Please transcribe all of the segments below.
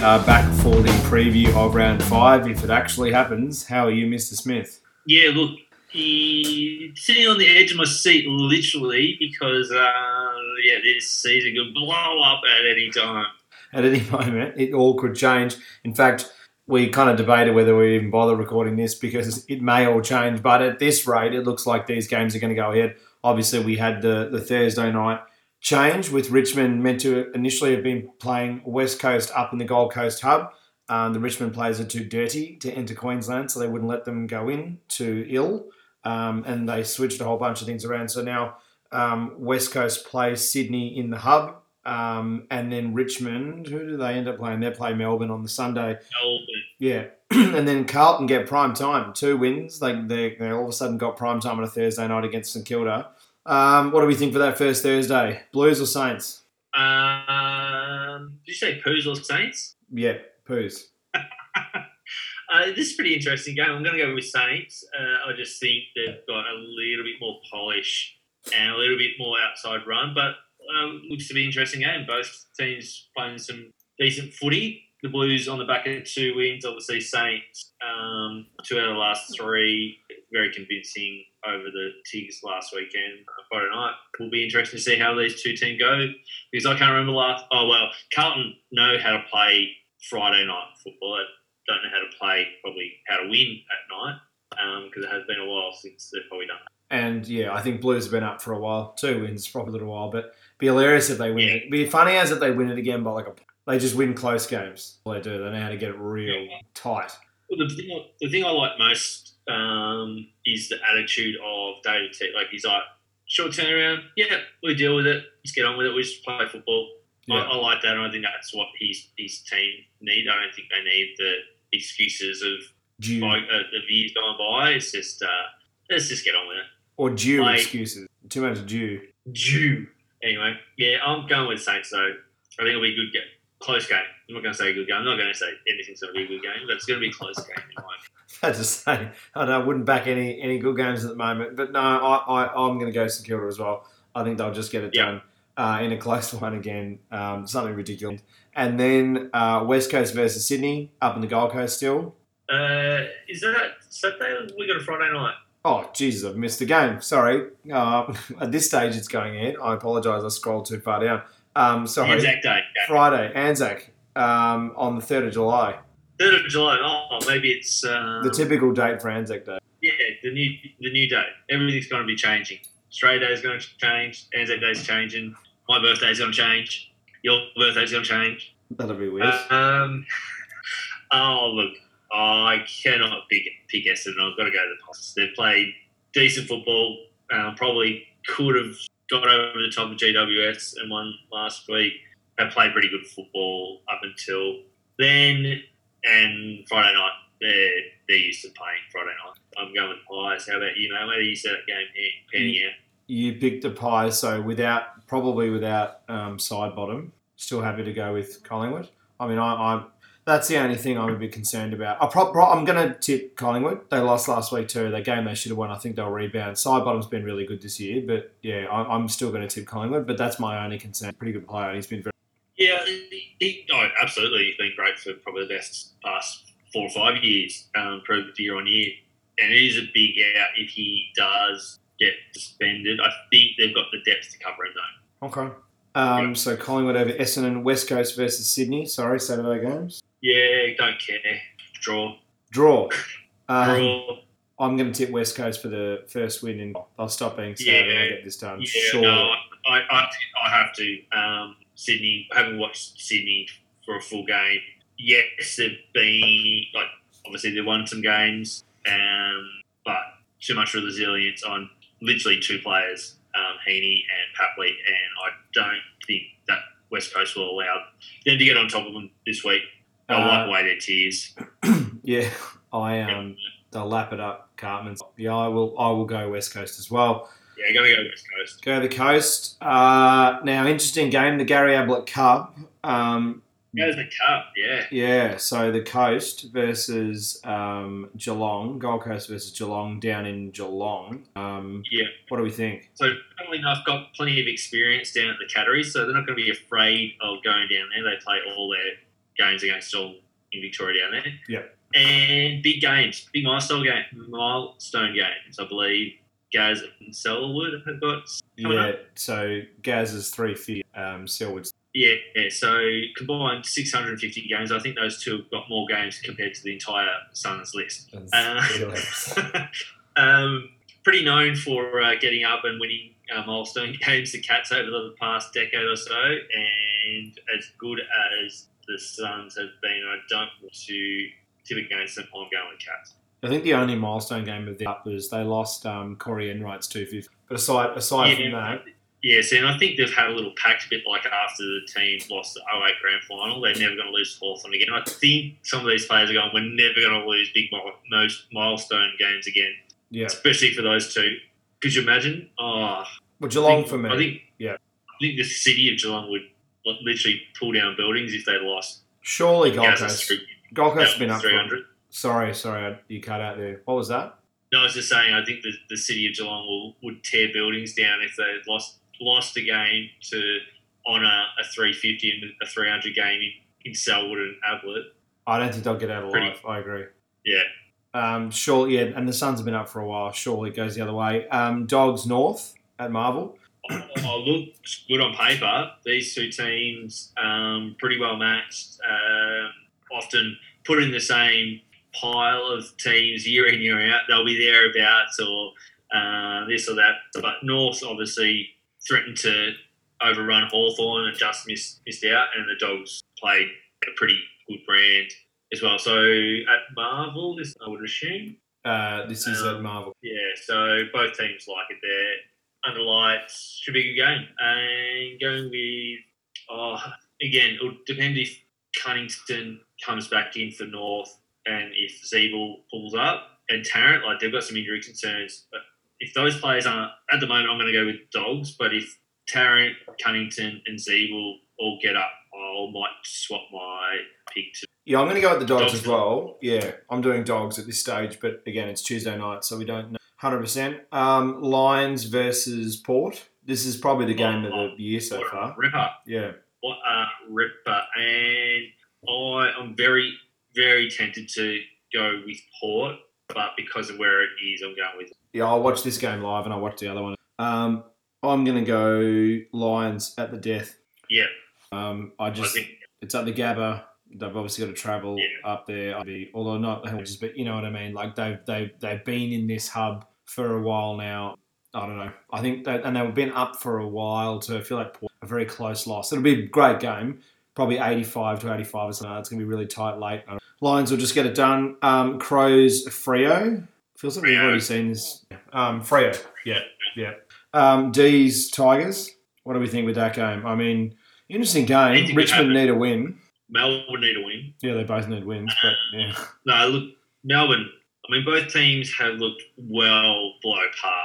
back for the preview of round five. If it actually happens, how are you, Mr. Smith? Yeah, look, sitting on the edge of my seat, literally, because uh, yeah, this season could blow up at any time. At any moment, it all could change. In fact, we kind of debated whether we even bother recording this because it may all change. But at this rate, it looks like these games are going to go ahead. Obviously, we had the, the Thursday night change with Richmond meant to initially have been playing West Coast up in the Gold Coast hub. Um, the Richmond players are too dirty to enter Queensland, so they wouldn't let them go in to ill. Um, and they switched a whole bunch of things around. So now um, West Coast plays Sydney in the hub. Um, and then Richmond, who do they end up playing? They play Melbourne on the Sunday. Melbourne. Yeah, and then Carlton get prime time, two wins. Like they, they all of a sudden got prime time on a Thursday night against St Kilda. Um, what do we think for that first Thursday? Blues or Saints? Um, did you say Poos or Saints? Yeah, Poos. Uh, this is a pretty interesting game. I'm going to go with Saints. Uh, I just think they've got a little bit more polish and a little bit more outside run, but um, looks to be an interesting game. Both teams playing some decent footy. The Blues on the back of two wins, obviously Saints um, two out of the last three, very convincing over the Tigs last weekend, uh, Friday night. Will be interesting to see how these two teams go because I can't remember last. Oh well, Carlton know how to play Friday night football. They don't know how to play probably how to win at night um, because it has been a while since they've probably done. That. And yeah, I think Blues have been up for a while. Two wins, probably a little while, but be hilarious if they win Yeah. it. Be funny as if they win it again by like a. They just win close games. They do. They know how to get it real Yeah. tight. Well, the thing, the thing I like most um, is the attitude of David T. Like he's like short turnaround. Yeah, we deal with it. Let's get on with it. We just play football. I, Yeah. I like that, and I think that's what his his team need. I don't think they need the excuses of Due like uh, of years gone by. It's just uh, let's just get on with it. or due like- excuses. Too much due. Due. Anyway, yeah, I'm going with Saints though. I think it'll be a good game. Close game. I'm not going to say a good game. I'm not going to say anything's going to be a good game, but it's going to be a close game. I just say I, don't, I wouldn't back any any good games at the moment, but no, I, I I'm going to go St Kilda as well. I think they'll just get it Yeah. done uh, in a close one again, um, something ridiculous. And then uh, West Coast versus Sydney up in the Gold Coast still. Uh, is that Saturday? We got a Friday night. Oh Jesus, I've missed the game. Sorry. Uh, at this stage, it's going in. I apologise. I scrolled too far down. Um, sorry. Anzac Day. Friday, Anzac, um, on the third of July. Third of July. Oh, maybe it's um, The typical date for Anzac Day. yeah, the new the new day. Everything's going to be changing. Australia Day is going to change. Anzac Day is changing. My birthday is going to change. Your birthday is going to change. That'll be weird. Um, oh look, I cannot pick pick Essendon. I've got to go to the Pops. They've played decent football. Um, probably could have got over the top of GWS and won last week. They played pretty good football up until then. And Friday night, they're they're used to playing Friday night. I'm going Pies. How about you, mate? Where do you see that game panning out? you picked a pie, so without probably without um, Sidebottom. Still happy to go with Collingwood. I mean, I, I'm that's the only thing I'm a bit concerned about. I I'm going to tip Collingwood. They lost last week too. That game they should have won. I think they'll rebound. Sidebottom's been really good this year, but yeah, I, I'm still going to tip Collingwood. But that's my only concern. Pretty good player. He's been very. Yeah, he, he, oh, absolutely. He's been great for probably the best past four or five years, um, proved year on year. And it is a big out if he does get suspended. I think they've got the depth to cover him, though. Okay. Um, So Collingwood over Essendon, West Coast versus Sydney. Sorry, Saturday games. Yeah, don't care. Draw. Draw. Um, Draw. I'm going to tip West Coast for the first win, and I'll stop being sad and I'll get this done. Yeah, sure. no, I, I, I have to. Um, Sydney, haven't watched Sydney for a full game. Yes, they've been, like, obviously they won some games, um, but too much resilience on literally two players, um, Heeney and Papley, and I don't think that West Coast will allow them to get on top of them this week. They'll Uh, wipe away their tears. Yeah, I um, they'll lap it up, Cartman. Yeah, I will. I will go West Coast as well. Yeah, going to go to West Coast. Go to the coast. Uh, now, interesting game, the Gary Ablett Cup. Um, Goes the cup, yeah. yeah, so the coast versus um, Geelong, Gold Coast versus Geelong down in Geelong. Um, Yeah. what do we think? So funnily enough, got plenty of experience down at the Catteries, so they're not going to be afraid of going down there. They play all their games against all in Victoria down there. Yep. And big games, big milestone game, milestone games. I believe Gaz and Selwood have got. Yeah, up. so Gaz is 350, um, Selwood's. Yeah, yeah. So combined 650 games. I think those two have got more games compared to the entire Suns list. Uh, um, pretty known for uh, getting up and winning uh, milestone games, the Cats over the past decade or so, and as good as the Suns have been, I don't want to tip against them. I'm going Cats. I think the only milestone game of the up was they lost um, Corey Enright's 250. But aside aside from that, Yes, and I think they've had a little pact, a bit like after the team lost the 08 grand final. They're never going to lose Hawthorn again. I think some of these players are going, we're never going to lose big most milestone games again, yeah. especially for those two. Could you imagine? Oh, Well, Geelong think- for me. I think, yeah. I think the city of Geelong would literally pull down buildings if they lost. Surely Gold Coast. Gold Coast has been up for. 300. Sorry, sorry, you cut out there. What was that? No, I was just saying, I think the, the city of Geelong will, would tear buildings down if they lost lost a game to honour a 350 and a 300 game in, in Selwood and Ablett. I don't think they'll get out Pretty- alive. I agree. Yeah. Um, surely, yeah, and the Suns have been up for a while. Surely it goes the other way. Um, Dogs North at Marvel. oh, looks good on paper. These two teams, um, pretty well matched. Um, often put in the same pile of teams year in year out. They'll be thereabouts or uh, this or that. But North obviously threatened to overrun Hawthorn and just missed missed out, and the Dogs played a pretty good brand as well. So at Marvel, this I would assume. Uh, this is at Um, Marvel. Yeah, so both teams like it there. Under lights should be a good game. And going with, oh, again, it'll depend if Cunnington comes back in for North and if Ziebell pulls up and Tarrant, like they've got some injury concerns. But if those players aren't, at the moment, I'm going to go with Dogs. But if Tarrant, Cunnington, and Ziebell all get up, I might swap my pick to. Yeah, I'm going to go with the Dogs, Dogs. as well. Yeah, I'm doing Dogs at this stage, but again, it's Tuesday night, so we don't know 100%. Um, Lions versus Port. This is probably the game of the year so far. Ripper. Yeah. What a ripper. And I am very, very tempted to go with Port, but because of where it is, I'm going with Yeah, I'll watch this game live and I'll watch the other one. Um, I'm going to go Lions at the death. Yeah. Um, I I just, think it's at the Gabba. They've obviously got to travel Yeah. up there. Although not the Hawks, but you know what I mean. Like they've they've they've been in this hub for a while now. I don't know. I think that, and they've been up for a while. To feel like Port, a very close loss. It'll be a great game. Probably 85 to 85 or something. It's going to be really tight late. Lions will just get it done. Um, Crows, Freo. Feels like we've already seen this. Um, Freo. Yeah, yeah. Um, D's, Tigers. What do we think with that game? I mean, interesting game. Anything Richmond need a win. Melbourne need a win. Yeah, they both need wins, but yeah. No, look, Melbourne, I mean, both teams have looked well below par.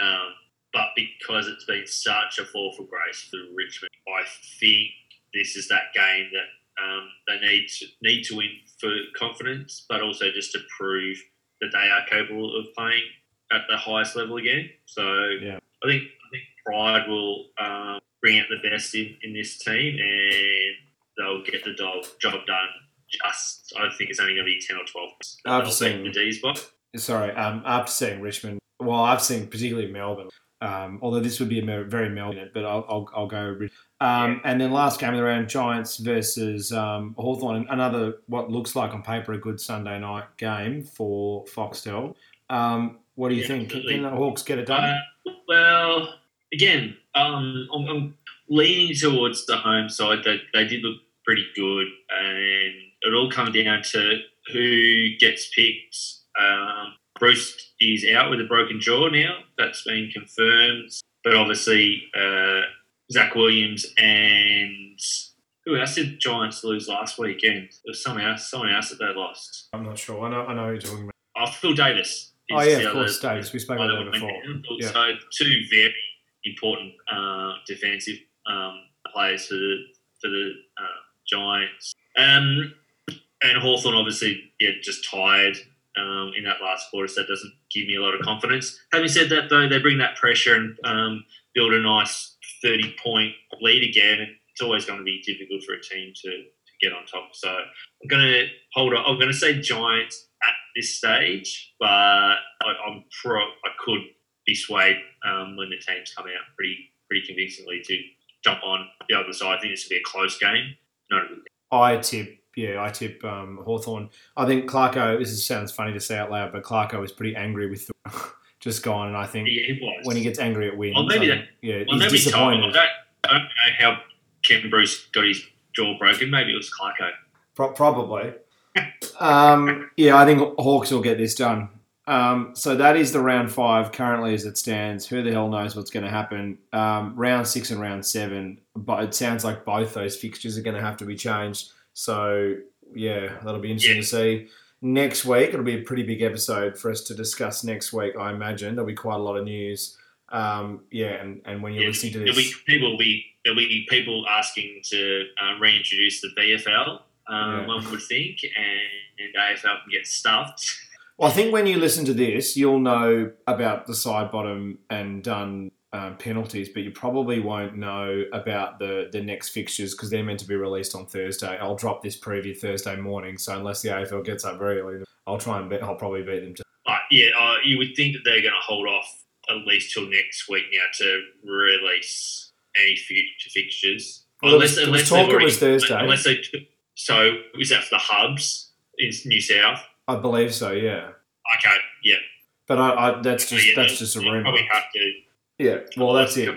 Um, but because it's been such a fall from grace for Richmond, I think this is that game that um, they need to need to win for confidence, but also just to prove that they are capable of playing at the highest level again. So Yeah. I think I think Pride will um, bring out the best in, in this team, and they'll get the job job done. Just I think it's only going to be ten or twelve. I've seen- the D's box. Sorry, um, after seeing Richmond, well, I've seen particularly Melbourne, um, although this would be a very Melbourne, but I'll, I'll, I'll go. Um, And then last game of the round, Giants versus um, Hawthorn. Another, what looks like on paper, a good Sunday night game for Foxtel. Um, what do you Yeah, think? absolutely. Can the Hawks get it done? Uh, well, again, um, I'm, I'm leaning towards the home side. They, they did look pretty good, and it all comes down to who gets picked. Um, Bruce is out with a broken jaw now. That's been confirmed. But obviously, uh, Zach Williams and who else did Giants lose last weekend? There was someone else, someone else that they lost. I'm not sure. I know, I know who you're talking about. Oh, Phil Davis. is Oh, yeah, of other- course, Davis. We spoke about that before. Yeah. So two very important uh, defensive um, players for the for the uh, Giants. Um, and Hawthorn obviously yeah, just tired um, in that last quarter, so that doesn't give me a lot of confidence. Having said that, though, they bring that pressure and um, build a nice thirty point lead again. It's always going to be difficult for a team to, to get on top. So I'm going to hold on. I'm going to say Giants at this stage, but I, I'm pro. I could be swayed um, when the teams come out pretty pretty convincingly to jump on the other side. I think this will be a close game. Not a good. I tip, yeah, I tip um, Hawthorn. I think Clarko, this sounds funny to say out loud, but Clarko was pretty angry with the, just gone. And I think Yeah, he when he gets angry at wins, Well, maybe I think, yeah, well, he's Tom, I disappointed. don't, I don't know how Ken Bruce got his jaw broken. Maybe it was Clarko. Pro- probably. um, yeah, I think Hawks will get this done. Um, so that is the round five currently as it stands. Who the hell knows what's going to happen? Um, round six and round seven, but it sounds like both those fixtures are going to have to be changed. So yeah, that'll be interesting Yeah. to see. Next week, it'll be a pretty big episode for us to discuss next week. I imagine there'll be quite a lot of news. Um, yeah, and, and when you're Yeah, listening to There'll this, be people will be there'll be people asking to um, reintroduce the VFL. Um, Yeah. One would think, and, and AFL can get stuffed. Well, I think when you listen to this, you'll know about the Sidebottom and done um, penalties, but you probably won't know about the, the next fixtures because they're meant to be released on Thursday. I'll drop this preview Thursday morning, so unless the AFL gets up very early, I'll try and bet I'll probably beat them. To, But yeah, uh, you would think that they're going to hold off at least till next week now to release any future fixtures. Well, there was- they've talk it already- was Thursday. Unless they, so is that for the hubs in New South? I believe so, yeah. Okay, yeah. But I, I that's So, just yeah, that's just a rumor. Probably have to. Yeah, well that's it.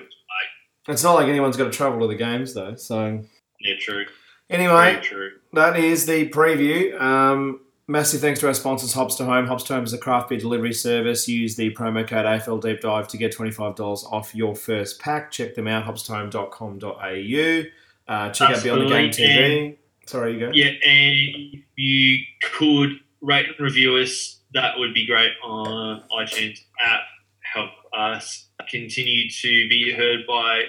It's not like anyone's got to travel to the games though. So Yeah, true. anyway, true. that is the preview. Um, massive thanks to our sponsors, Hops to Home. Hops to Home is a craft beer delivery service. Use the promo code AFL Deep Dive to get $25 off your first pack. Check them out, hopstohome.com.au. Uh, check out Beyond the Game. TV. Sorry, you go. Yeah, and you could rate and review us, that would be great on iTunes app. Help us continue to be heard by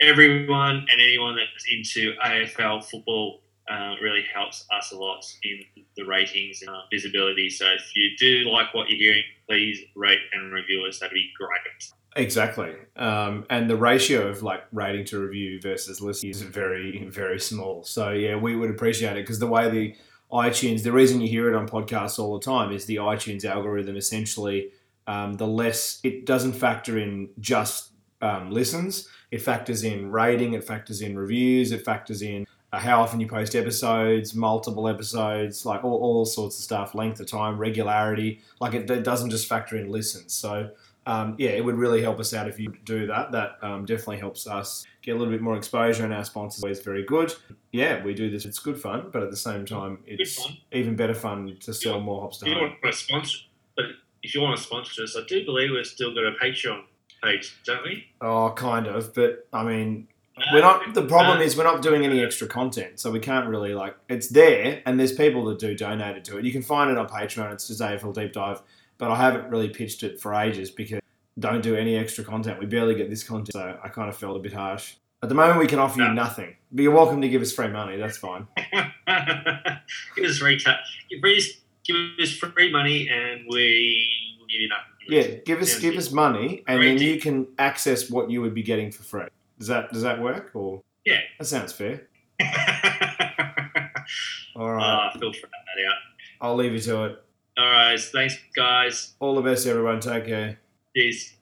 everyone and anyone that's into AFL football. Uh, really helps us a lot in the ratings and visibility. So if you do like what you're hearing, please rate and review us. That'd be great. Exactly. Um, and the ratio of like rating to review versus listen is very, very small. So yeah, we would appreciate it because the way the iTunes, the reason you hear it on podcasts all the time is the iTunes algorithm essentially, um, the less it doesn't factor in just um, listens, it factors in rating, it factors in reviews, it factors in uh, how often you post episodes, multiple episodes, like all, all sorts of stuff, length of time, regularity. Like it, it doesn't just factor in listens. So um, yeah, it would really help us out if you do that. That um, definitely helps us get a little bit more exposure, and our sponsors always very good. Yeah, we do this. It's good fun, but at the same time, it's even better fun to sell more hops to home. want to sponsor, but if you want to sponsor us, I do believe we've still got a Patreon page, don't we? Oh, kind of, but I mean, we're not. The problem is we're not doing any extra content, so we can't really like. It's there, and there's people that do donate it to it. You can find it on Patreon. It's just AFL Deep Dive, but I haven't really pitched it for ages because don't do any extra content. We barely get this content, so I kind of felt a bit harsh. At the moment, we can offer you No. nothing. But you're welcome to give us free money. That's fine. give us free give us give us free money and we will give you nothing. Yeah, give us give us money, and then you can access what you would be getting for free. Does that does that work? Or Yeah. that sounds fair. All ah, right, feel free to that out. I'll leave you to it. All right, thanks guys. All the best, everyone. Take care. Cheers.